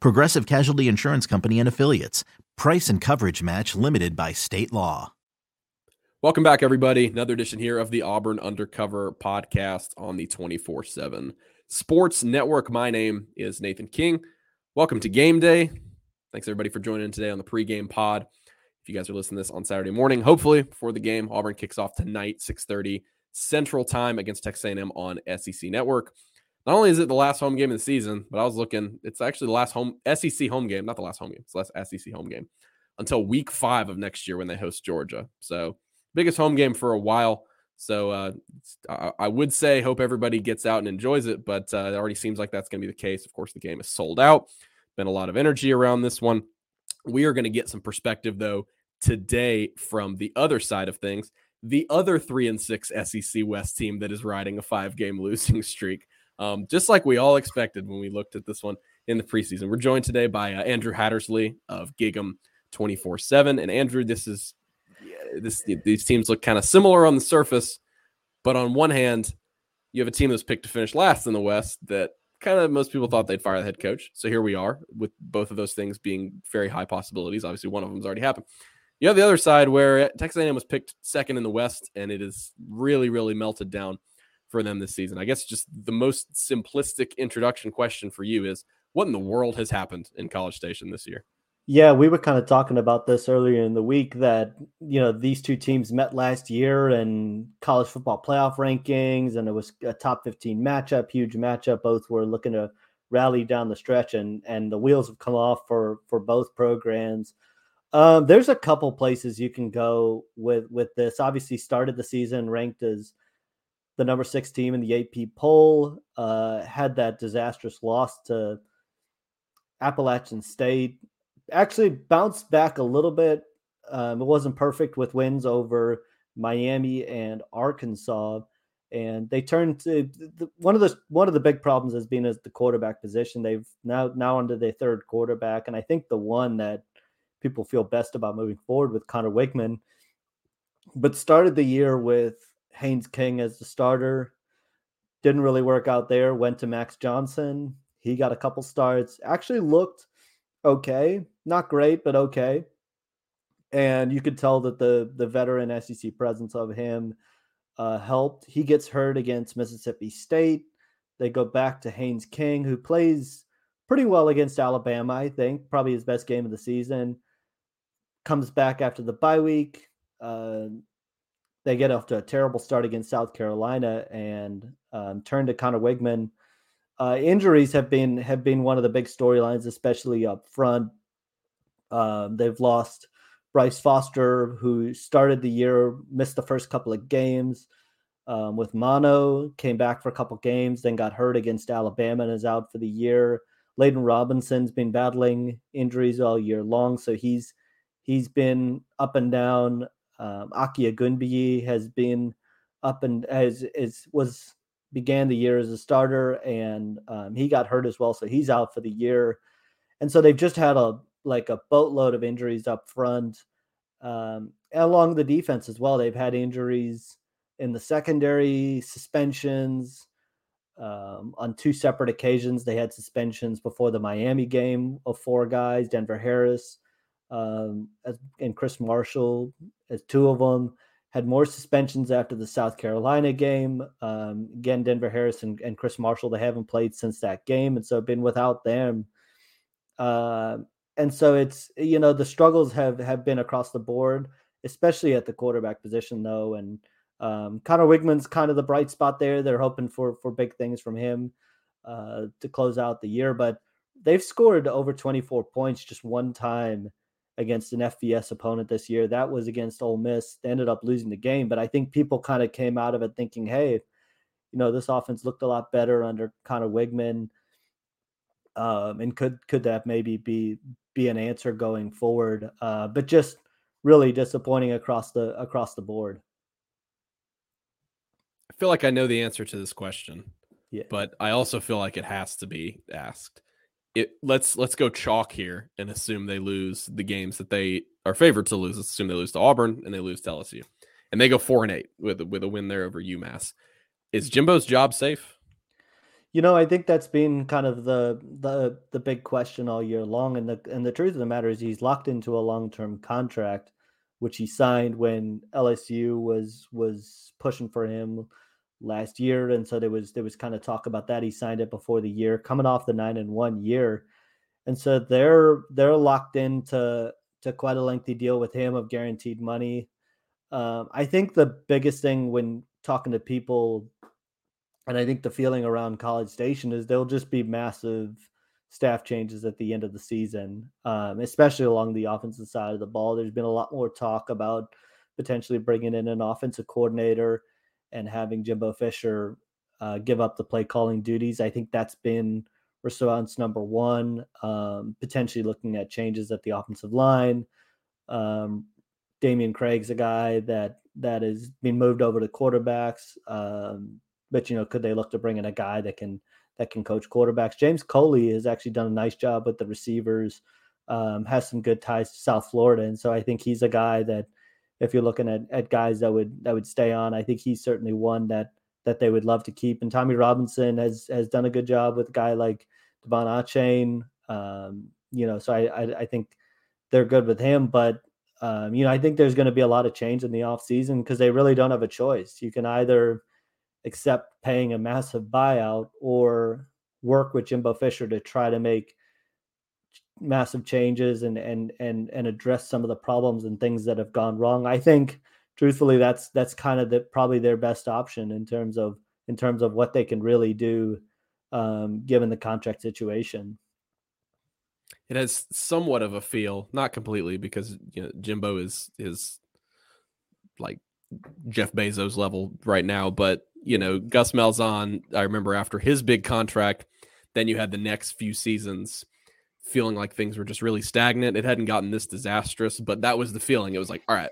Progressive Casualty Insurance Company and Affiliates. Price and coverage match limited by state law. Welcome back, everybody. Another edition here of the Auburn Undercover podcast on the 24 7 Sports Network. My name is Nathan King. Welcome to game day. Thanks, everybody, for joining today on the pregame pod. If you guys are listening to this on Saturday morning, hopefully before the game, Auburn kicks off tonight, 630 Central Time against Texas A&M on SEC Network. Not only is it the last home game of the season, but I was looking, it's actually the last home SEC home game, not the last home game, it's the last SEC home game until week five of next year when they host Georgia. So, biggest home game for a while. So, uh, I, would say, hope everybody gets out and enjoys it, but uh, it already seems like that's going to be the case. Of course, the game is sold out. Been a lot of energy around this one. We are going to get some perspective, though, today from the other side of things the other three and six SEC West team that is riding a five game losing streak, um, just like we all expected when we looked at this one in the preseason. We're joined today by uh, Andrew Hattersley of Gig'em 24 7. And Andrew, this is this these teams look kind of similar on the surface, but on one hand, you have a team that's picked to finish last in the West that kind of most people thought they'd fire the head coach. So here we are with both of those things being very high possibilities. Obviously, one of them's already happened. You have the other side where Texas A&M was picked second in the West, and it is really, really melted down for them this season. I guess just the most simplistic introduction question for you is, what in the world has happened in College Station this year? Yeah, we were kind of talking about this earlier in the week that you know these two teams met last year in college football playoff rankings, and it was a top 15 matchup, huge matchup. Both were looking to rally down the stretch, and and the wheels have come off for for both programs. Um, there's a couple places you can go with with this. Obviously, started the season ranked as the number six team in the AP poll. Uh, had that disastrous loss to Appalachian State. Actually, bounced back a little bit. Um, it wasn't perfect with wins over Miami and Arkansas, and they turned to the, one of the one of the big problems has been as the quarterback position. They've now now under their third quarterback, and I think the one that people feel best about moving forward with Conner Weigman. But started the year with Haynes King as the starter. Didn't really work out there. Went to Max Johnson. He got a couple starts. Actually looked okay. Not great, but okay. And you could tell that the the veteran SEC presence of him uh, helped. He gets hurt against Mississippi State. They go back to Haynes King, who plays pretty well against Alabama, I think. Probably his best game of the season comes back after the bye week. Uh, they get off to a terrible start against South Carolina and um, turn to Conner Weigman. Uh, injuries have been have been one of the big storylines, especially up front. Um, they've lost Bryce Foster, who started the year, missed the first couple of games um, with mono, came back for a couple games, then got hurt against Alabama and is out for the year. Layden Robinson's been battling injuries all year long, so he's He's been up and down. Um, Aki Ogunbiyi has been up and as is was began the year as a starter, and um, he got hurt as well, so he's out for the year. And so they've just had a like a boatload of injuries up front, um, along the defense as well. They've had injuries in the secondary, suspensions. Um, on two separate occasions, they had suspensions before the Miami game of four guys: Denver Harris, um, as, and Chris Marshall as two of them. Had more suspensions after the South Carolina game. Um, again, Denver Harris and, and, Chris Marshall, they haven't played since that game. And so been without them. Uh, and so it's you know the struggles have have been across the board, especially at the quarterback position though, and um, Conner Weigman's kind of the bright spot there. They're hoping for for big things from him uh, to close out the year, but they've scored over 24 points just one time against an FBS opponent this year. That was against Ole Miss. They ended up losing the game, but I think people kind of came out of it thinking, hey, you know, this offense looked a lot better under Conner Weigman. Um, and could could that maybe be be an answer going forward? Uh, but just really disappointing across the across the board. I feel like I know the answer to this question, yeah. but I also feel like it has to be asked it let's let's go chalk here and assume they lose the games that they are favored to lose. Let's assume they lose to Auburn and they lose to LSU, and they go four and eight with with a win there over UMass. Is Jimbo's job safe? You know, I think that's been kind of the the the big question all year long, and the and the truth of the matter is he's locked into a long term contract, which he signed when LSU was was pushing for him last year, and so there was there was kind of talk about that. He signed it before the year, coming off the nine and one year, and so they're they're locked into to quite a lengthy deal with him of guaranteed money. Um, I think the biggest thing when talking to people, and I think the feeling around College Station is there'll just be massive staff changes at the end of the season, um, especially along the offensive side of the ball. There's been a lot more talk about potentially bringing in an offensive coordinator and having Jimbo Fisher uh, give up the play calling duties. I think that's been response number one. Um, potentially looking at changes at the offensive line. Um, Dameyune Craig's a guy that that is being moved over to quarterbacks. Um, but you know, could they look to bring in a guy that can that can coach quarterbacks? James Coley has actually done a nice job with the receivers. Um, has some good ties to South Florida, and so I think he's a guy that if you're looking at, at guys that would that would stay on, I think he's certainly one that that they would love to keep. And Tommy Robinson has has done a good job with a guy like De'Von Achane. Um, you know, so I, I, I think they're good with him. But um, you know, I think there's going to be a lot of change in the offseason because they really don't have a choice. You can either accept paying a massive buyout or work with Jimbo Fisher to try to make massive changes and and and and address some of the problems and things that have gone wrong. I think truthfully that's that's kind of the probably their best option in terms of in terms of what they can really do um, given the contract situation. It has somewhat of a feel, not completely, because you know Jimbo is is like Jeff Bezos level right now, but you know Gus Malzahn. I remember after his big contract, then you had the next few seasons feeling like things were just really stagnant. It hadn't gotten this disastrous, but that was the feeling. It was like, all right,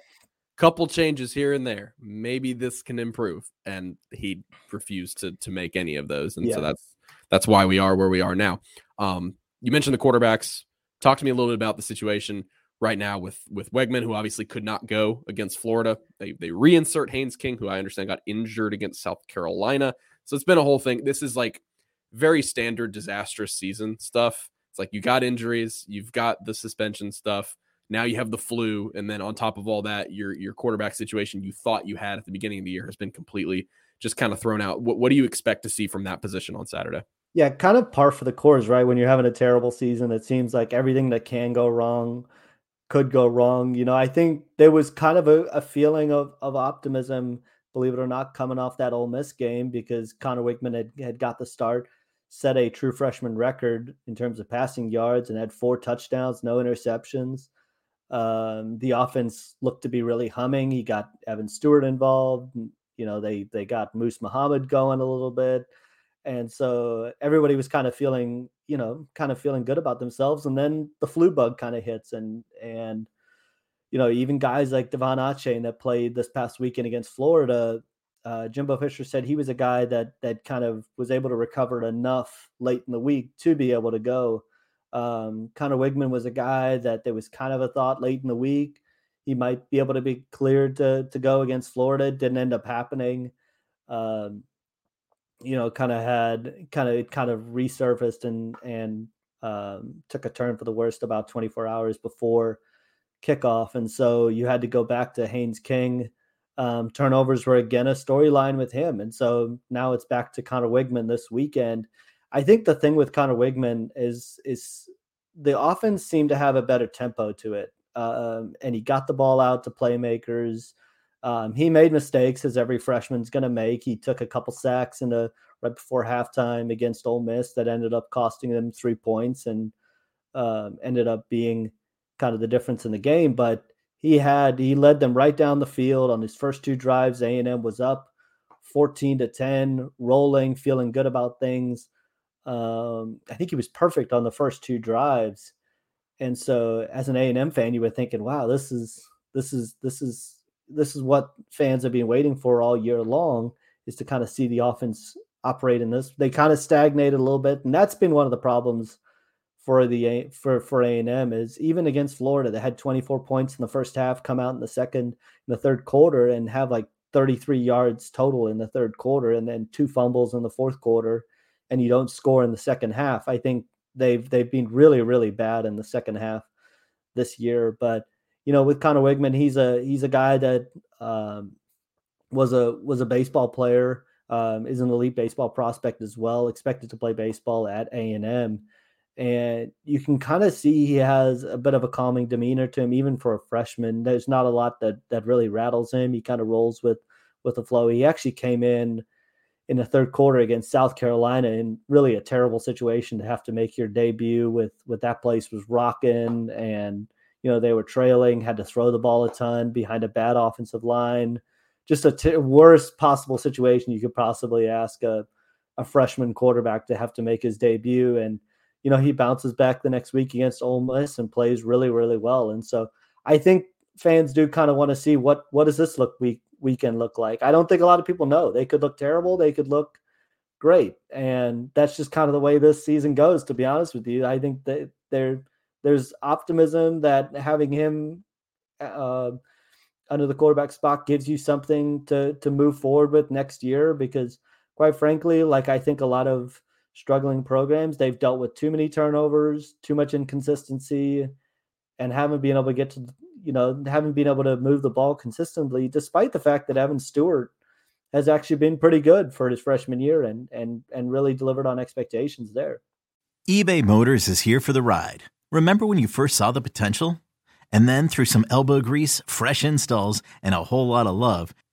couple changes here and there. Maybe this can improve. And he refused to to make any of those. And yeah. so that's that's why we are where we are now. Um, you mentioned the quarterbacks. Talk to me a little bit about the situation right now with with Weigman, who obviously could not go against Florida. They they reinsert Haynes King, who I understand got injured against South Carolina. So it's been a whole thing. This is like very standard disastrous season stuff. It's like you got injuries, you've got the suspension stuff. Now you have the flu, and then on top of all that, your your quarterback situation you thought you had at the beginning of the year has been completely just kind of thrown out. What, what do you expect to see from that position on Saturday? Yeah, kind of par for the course, right? When you're having a terrible season, it seems like everything that can go wrong could go wrong. You know, I think there was kind of a, a feeling of of optimism, believe it or not, coming off that Ole Miss game because Conner Weigman had, had got the start set a true freshman record in terms of passing yards and had four touchdowns, no interceptions. Um, the offense looked to be really humming. He got Evan Stewart involved. You know, they they got Moose Muhammad going a little bit, and so everybody was kind of feeling, you know, kind of feeling good about themselves. And then the flu bug kind of hits, and and you know, even guys like De'Von Achane that played this past weekend against Florida, uh, Jimbo Fisher said he was a guy that that kind of was able to recover enough late in the week to be able to go. Um, Conner Weigman was a guy that there was kind of a thought late in the week he might be able to be cleared to to go against Florida. Didn't end up happening. Um, you know, kind of had kind of kind of resurfaced and and um, took a turn for the worst about 24 hours before kickoff, and so you had to go back to Haynes King um, turnovers were again a storyline with him. And so now it's back to Conner Weigman this weekend. I think the thing with Conner Weigman is is the offense seemed to have a better tempo to it. Um, and he got the ball out to playmakers. Um, he made mistakes as every freshman's going to make. He took a couple sacks in the right before halftime against Ole Miss that ended up costing them three points and um, ended up being kind of the difference in the game. But he had he led them right down the field on his first two drives. A and M was up 14 to 10, rolling, feeling good about things. Um, I think he was perfect on the first two drives. And so as an A&M fan, you were thinking, wow, this is this is this is this is what fans have been waiting for all year long is to kind of see the offense operate in this. They kind of stagnated a little bit, and that's been one of the problems for the for for A and M is even against Florida, they had 24 points in the first half, come out in the second, in the third quarter, and have like 33 yards total in the third quarter, and then two fumbles in the fourth quarter, and you don't score in the second half. I think they've they've been really really bad in the second half this year, but you know with Conner Weigman, he's a he's a guy that um, was a was a baseball player um, is an elite baseball prospect as well, expected to play baseball at A and M, and you can kind of see he has a bit of a calming demeanor to him, even for a freshman. There's not a lot that that really rattles him. He kind of rolls with with the flow. He actually came in in the third quarter against South Carolina in really a terrible situation to have to make your debut with with that place was rocking and you know they were trailing, had to throw the ball a ton behind a bad offensive line just a worst possible situation you could possibly ask a, a freshman quarterback to have to make his debut. And, you know, he bounces back the next week against Ole Miss and plays really, really well. And so I think fans do kind of want to see what what does this look week weekend look like. I don't think a lot of people know. They could look terrible, they could look great. And that's just kind of the way this season goes, to be honest with you. I think that there there's optimism that having him uh, under the quarterback spot gives you something to to move forward with next year because quite frankly like i think a lot of struggling programs. They've dealt with too many turnovers too much inconsistency and haven't been able to get to you know haven't been able to move the ball consistently despite the fact that evan stewart has actually been pretty good for his freshman year and and and really delivered on expectations there. ebay motors is here for the ride. Remember when you first saw the potential? And then through some elbow grease, fresh installs, and a whole lot of love,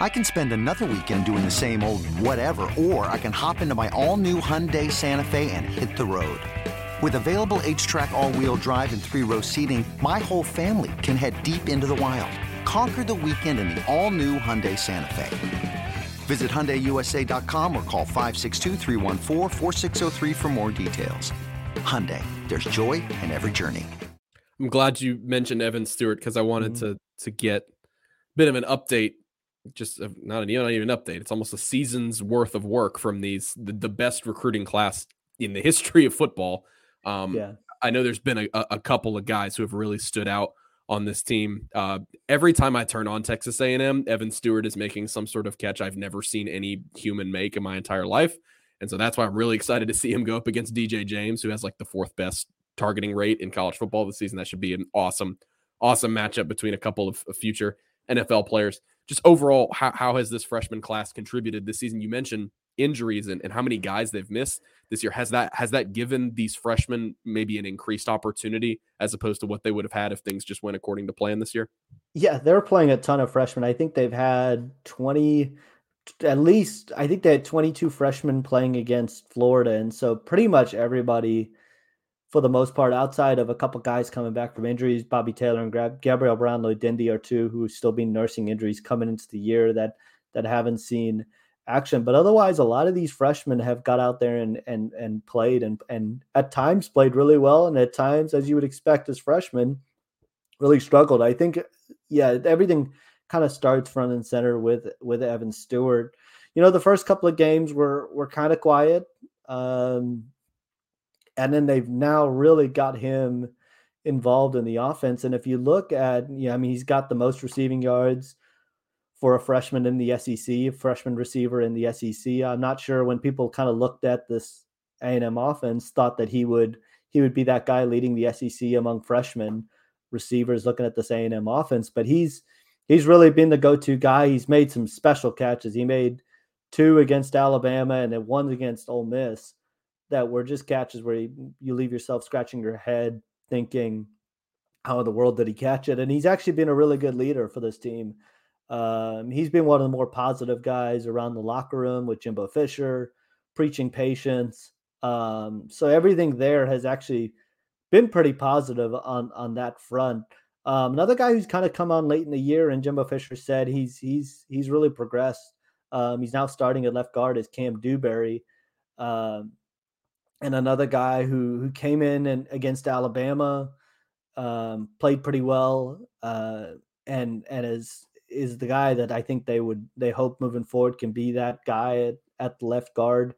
I can spend another weekend doing the same old whatever, or I can hop into my all-new Hyundai Santa Fe and hit the road. With available H-Track all-wheel drive and three-row seating, my whole family can head deep into the wild. Conquer the weekend in the all-new Hyundai Santa Fe. Visit HyundaiUSA.com or call 562 for more details. Hyundai, there's joy in every journey. I'm glad you mentioned Evan Stewart because I wanted mm-hmm. to to get a bit of an update just a, not, an, not even an update. It's almost a season's worth of work from these the, the best recruiting class in the history of football. Um, yeah. I know there's been a, a, couple of guys who have really stood out on this team. Uh, every time I turn on Texas A&M, Evan Stewart is making some sort of catch I've never seen any human make in my entire life, and so that's why I'm really excited to see him go up against DJ James, who has like the fourth best targeting rate in college football this season. That should be an awesome, awesome matchup between a couple of, of future NFL players just overall, how, how has this freshman class contributed this season? You mentioned injuries and, and how many guys they've missed this year. Has that has that given these freshmen maybe an increased opportunity as opposed to what they would have had if things just went according to plan this year? Yeah, they're playing a ton of freshmen. I think they've had 20 at least I think they had 22 freshmen playing against Florida. And so pretty much everybody for the most part, outside of a couple guys coming back from injuries, Bobby Taylor and Gabriel Brownlow Dindy are two who still been nursing injuries coming into the year that that haven't seen action. But otherwise, a lot of these freshmen have got out there and and and played and and at times played really well, and at times, as you would expect as freshmen, really struggled. I think, yeah, everything kind of starts front and center with with Evan Stewart. You know, the first couple of games were were kind of quiet. Um, and then they've now really got him involved in the offense. And if you look at, yeah, I mean, he's got the most receiving yards for a freshman in the SEC, a freshman receiver in the SEC. I'm not sure when people kind of looked at this A&M offense, thought that he would he would be that guy leading the SEC among freshmen receivers looking at this A&M offense. But he's he's really been the go-to guy. He's made some special catches. He made two against Alabama and then one against Ole Miss that were just catches where you, you leave yourself scratching your head thinking, how in the world did he catch it? And he's actually been a really good leader for this team. Um, he's been one of the more positive guys around the locker room with Jimbo Fisher, preaching patience. Um, so everything there has actually been pretty positive on on that front. Um, another guy who's kind of come on late in the year, and Jimbo Fisher said he's he's he's really progressed. Um, he's now starting at left guard as Kam Dewberry. Um, and another guy who who came in and against Alabama, um, played pretty well, uh, and and is is the guy that I think they would they hope moving forward can be that guy at, at the left guard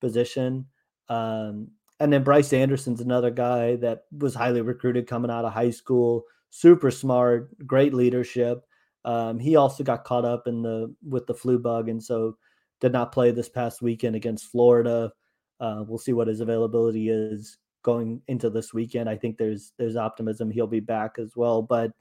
position. Um, and then Bryce Anderson's another guy that was highly recruited coming out of high school, super smart, great leadership. Um, he also got caught up in the with the flu bug, and so did not play this past weekend against Florida. Uh, we'll see what his availability is going into this weekend. I think there's there's optimism he'll be back as well. But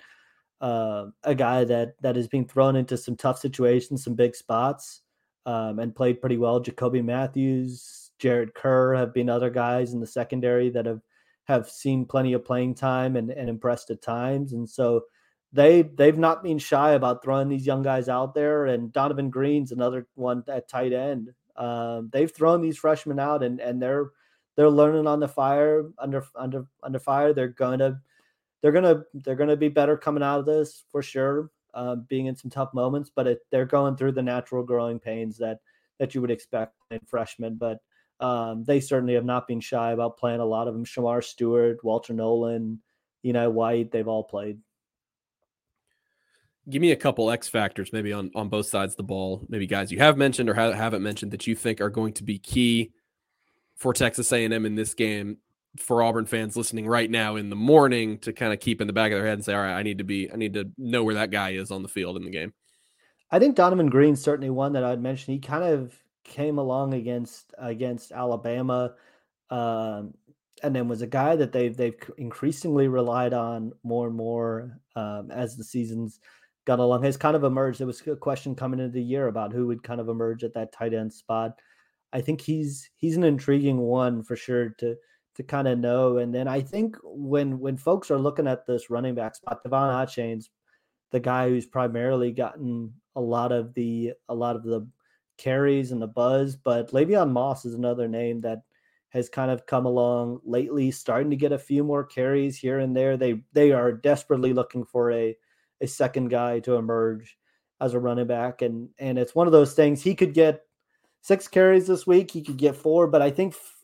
uh, a guy that that is being thrown into some tough situations, some big spots, um, and played pretty well. Jacoby Matthews, Jared Kerr have been other guys in the secondary that have have seen plenty of playing time and, and impressed at times. And so they they've not been shy about throwing these young guys out there. And Donovan Green's another one at tight end um, they've thrown these freshmen out, and and they're they're learning on the fire under under under fire. They're gonna they're gonna they're gonna be better coming out of this for sure. Uh, being in some tough moments, but it, they're going through the natural growing pains that that you would expect in freshmen. But um, they certainly have not been shy about playing a lot of them. Shemar Stewart, Walter Nolan, know White, they've all played give me a couple X factors, maybe on on both sides of the ball. Maybe guys you have mentioned or haven't mentioned that you think are going to be key for Texas A&M in this game for Auburn fans listening right now in the morning to kind of keep in the back of their head and say, all right, I need to be, I need to know where that guy is on the field in the game. I think Donovan Green's certainly one that I'd mention. He kind of came along against against Alabama, um, and then was a guy that they've they've increasingly relied on more and more um, as the seasons got along. Has kind of emerged. There was a question coming into the year about who would kind of emerge at that tight end spot. I think he's he's an intriguing one for sure to to kind of know. And then I think when when folks are looking at this running back spot, De'Von Achane's the guy who's primarily gotten a lot of the a lot of the carries and the buzz, but Le'Veon Moss is another name that has kind of come along lately, starting to get a few more carries here and there. They they are desperately looking for a a second guy to emerge as a running back. And and it's one of those things he could get six carries this week, he could get four, but I think f-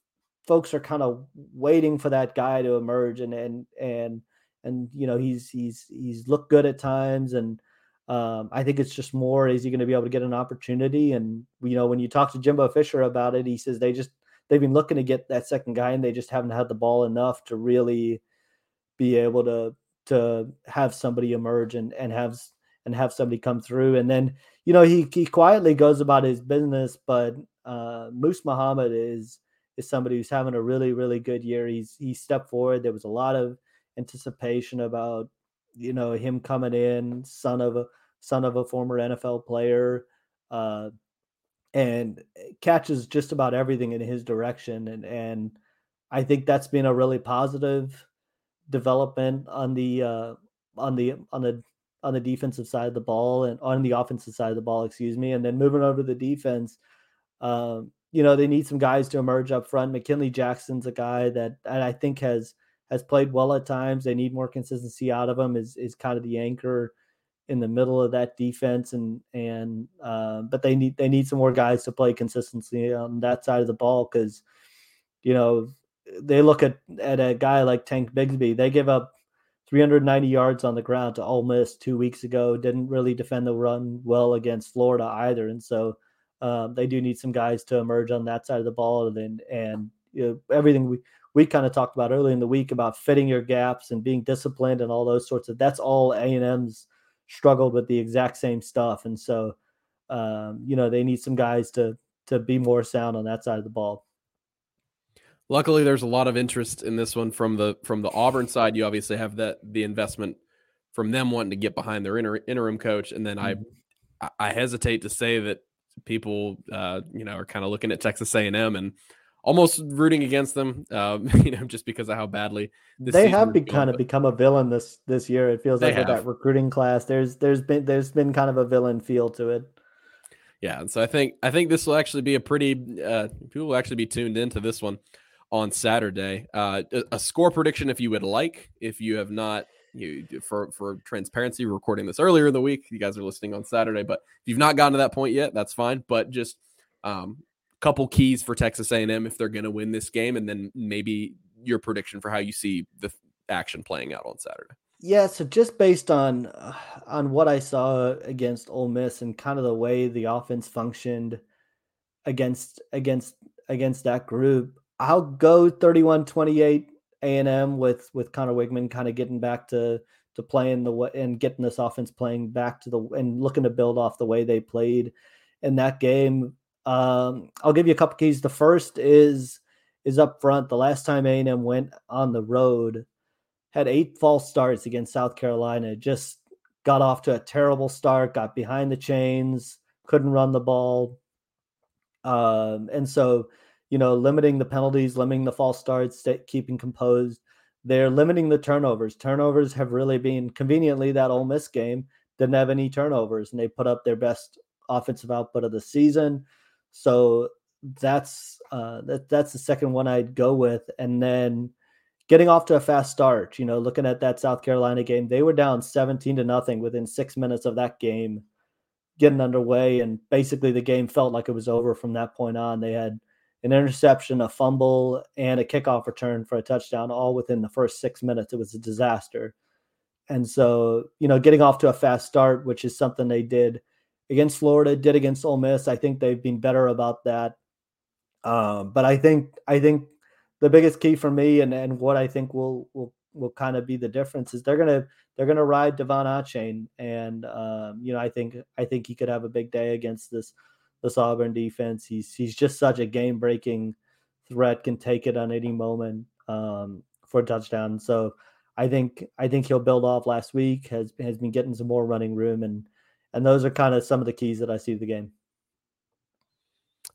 folks are kind of waiting for that guy to emerge and and and and you know he's he's he's looked good at times and um, I think it's just more is he going to be able to get an opportunity and you know when you talk to Jimbo Fisher about it he says they just they've been looking to get that second guy and they just haven't had the ball enough to really be able to to have somebody emerge and and have and have somebody come through. And then you know he he quietly goes about his business, but uh, Moose Muhammad is is somebody who's having a really really good year. He's he stepped forward. There was a lot of anticipation about you know him coming in, son of a son of a former NFL player. Uh, and catches just about everything in his direction and and I think that's been a really positive development on the uh, on the on the on the defensive side of the ball and on the offensive side of the ball, excuse me. And then moving over to the defense, um, you know, they need some guys to emerge up front. McKinley Jackson's a guy that I think has has played well at times. They need more consistency out of him. Is is kind of the anchor in the middle of that defense, and and uh, but they need they need some more guys to play consistency on that side of the ball because you know they look at at a guy like Tank Bigsby. They give up 390 yards on the ground to Ole Miss two weeks ago. Didn't really defend the run well against Florida either, and so um, they do need some guys to emerge on that side of the ball. And and you know, everything we, we kind of talked about early in the week about fitting your gaps and being disciplined and all those sorts of that's all A and M's struggled with the exact same stuff. And so, um, you know, they need some guys to to be more sound on that side of the ball. Luckily, there's a lot of interest in this one from the from the Auburn side. You obviously have that the investment from them wanting to get behind their inter, interim coach, and then mm-hmm. I I hesitate to say that people uh, you know are kind of looking at Texas A&M and almost rooting against them, um, you know, just because of how badly they have be, kind of become a villain this this year. It feels like with that recruiting class, there's there's been there's been kind of a villain feel to it. Yeah, and so I think I think this will actually be a pretty uh, people will actually be tuned into this one on Saturday. Uh, a score prediction, if you would like, if you have not you for for transparency recording this earlier in the week. You guys are listening on saturday but if you've not gotten to that point yet that's fine. But just um couple keys for texas a&m if they're going to win this game and then maybe your prediction for how you see the action playing out on saturday. Yeah so just based on uh, on what i saw against Ole miss and kind of the way the offense functioned against against against that group i'll go 31 28 a&M with with Conner Weigman kind of getting back to to playing the way and getting this offense playing back to the and looking to build off the way they played in that game. Um, I'll give you a couple keys. The first is is up front. The last time A&M went on the road, had eight false starts against South Carolina. Just got off to a terrible start. Got behind the chains. Couldn't run the ball. Um, and so you know, limiting the penalties, limiting the false starts, keeping composed. They're limiting the turnovers. Turnovers have really been conveniently that Ole Miss game didn't have any turnovers, and they put up their best offensive output of the season. So that's uh, that that's the second one I'd go with, and then getting off to a fast start. You know, looking at that South Carolina game, they were down seventeen to nothing within six minutes of that game getting underway, and basically the game felt like it was over from that point on. They had an interception, a fumble, and a kickoff return for a touchdown, all within the first six minutes. It was a disaster. And so, you know, getting off to a fast start, which is something they did against Florida, did against Ole Miss. I think they've been better about that. Um, but I think I think the biggest key for me and, and what I think will will will kind of be the difference is they're gonna they're gonna ride De'Von Achane. And um, you know, I think I think he could have a big day against this this Auburn defense. He's he's just such a game breaking threat, can take it on any moment um, for a touchdown. So I think I think he'll build off last week. has has been getting some more running room, and and those are kind of some of the keys that I see the game.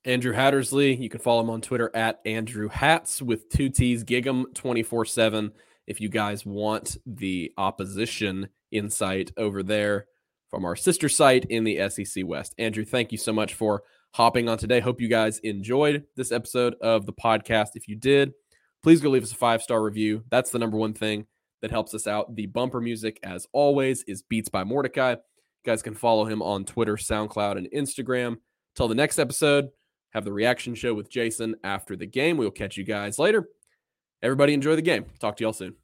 Andrew Hattersley, you can follow him on Twitter at Andrew Hats with two T's, Gig'em 24 7. If you guys want the opposition insight over there, from our sister site in the SEC West. Andrew, thank you so much for hopping on today. Hope you guys enjoyed this episode of the podcast. If you did, please go leave us a five star review. That's the number one thing that helps us out. The bumper music, as always, is Beats by Mordecai. You guys can follow him on Twitter, SoundCloud, and Instagram. Till the next episode, have the reaction show with Jason after the game. We'll catch you guys later. Everybody enjoy the game. Talk to y'all soon.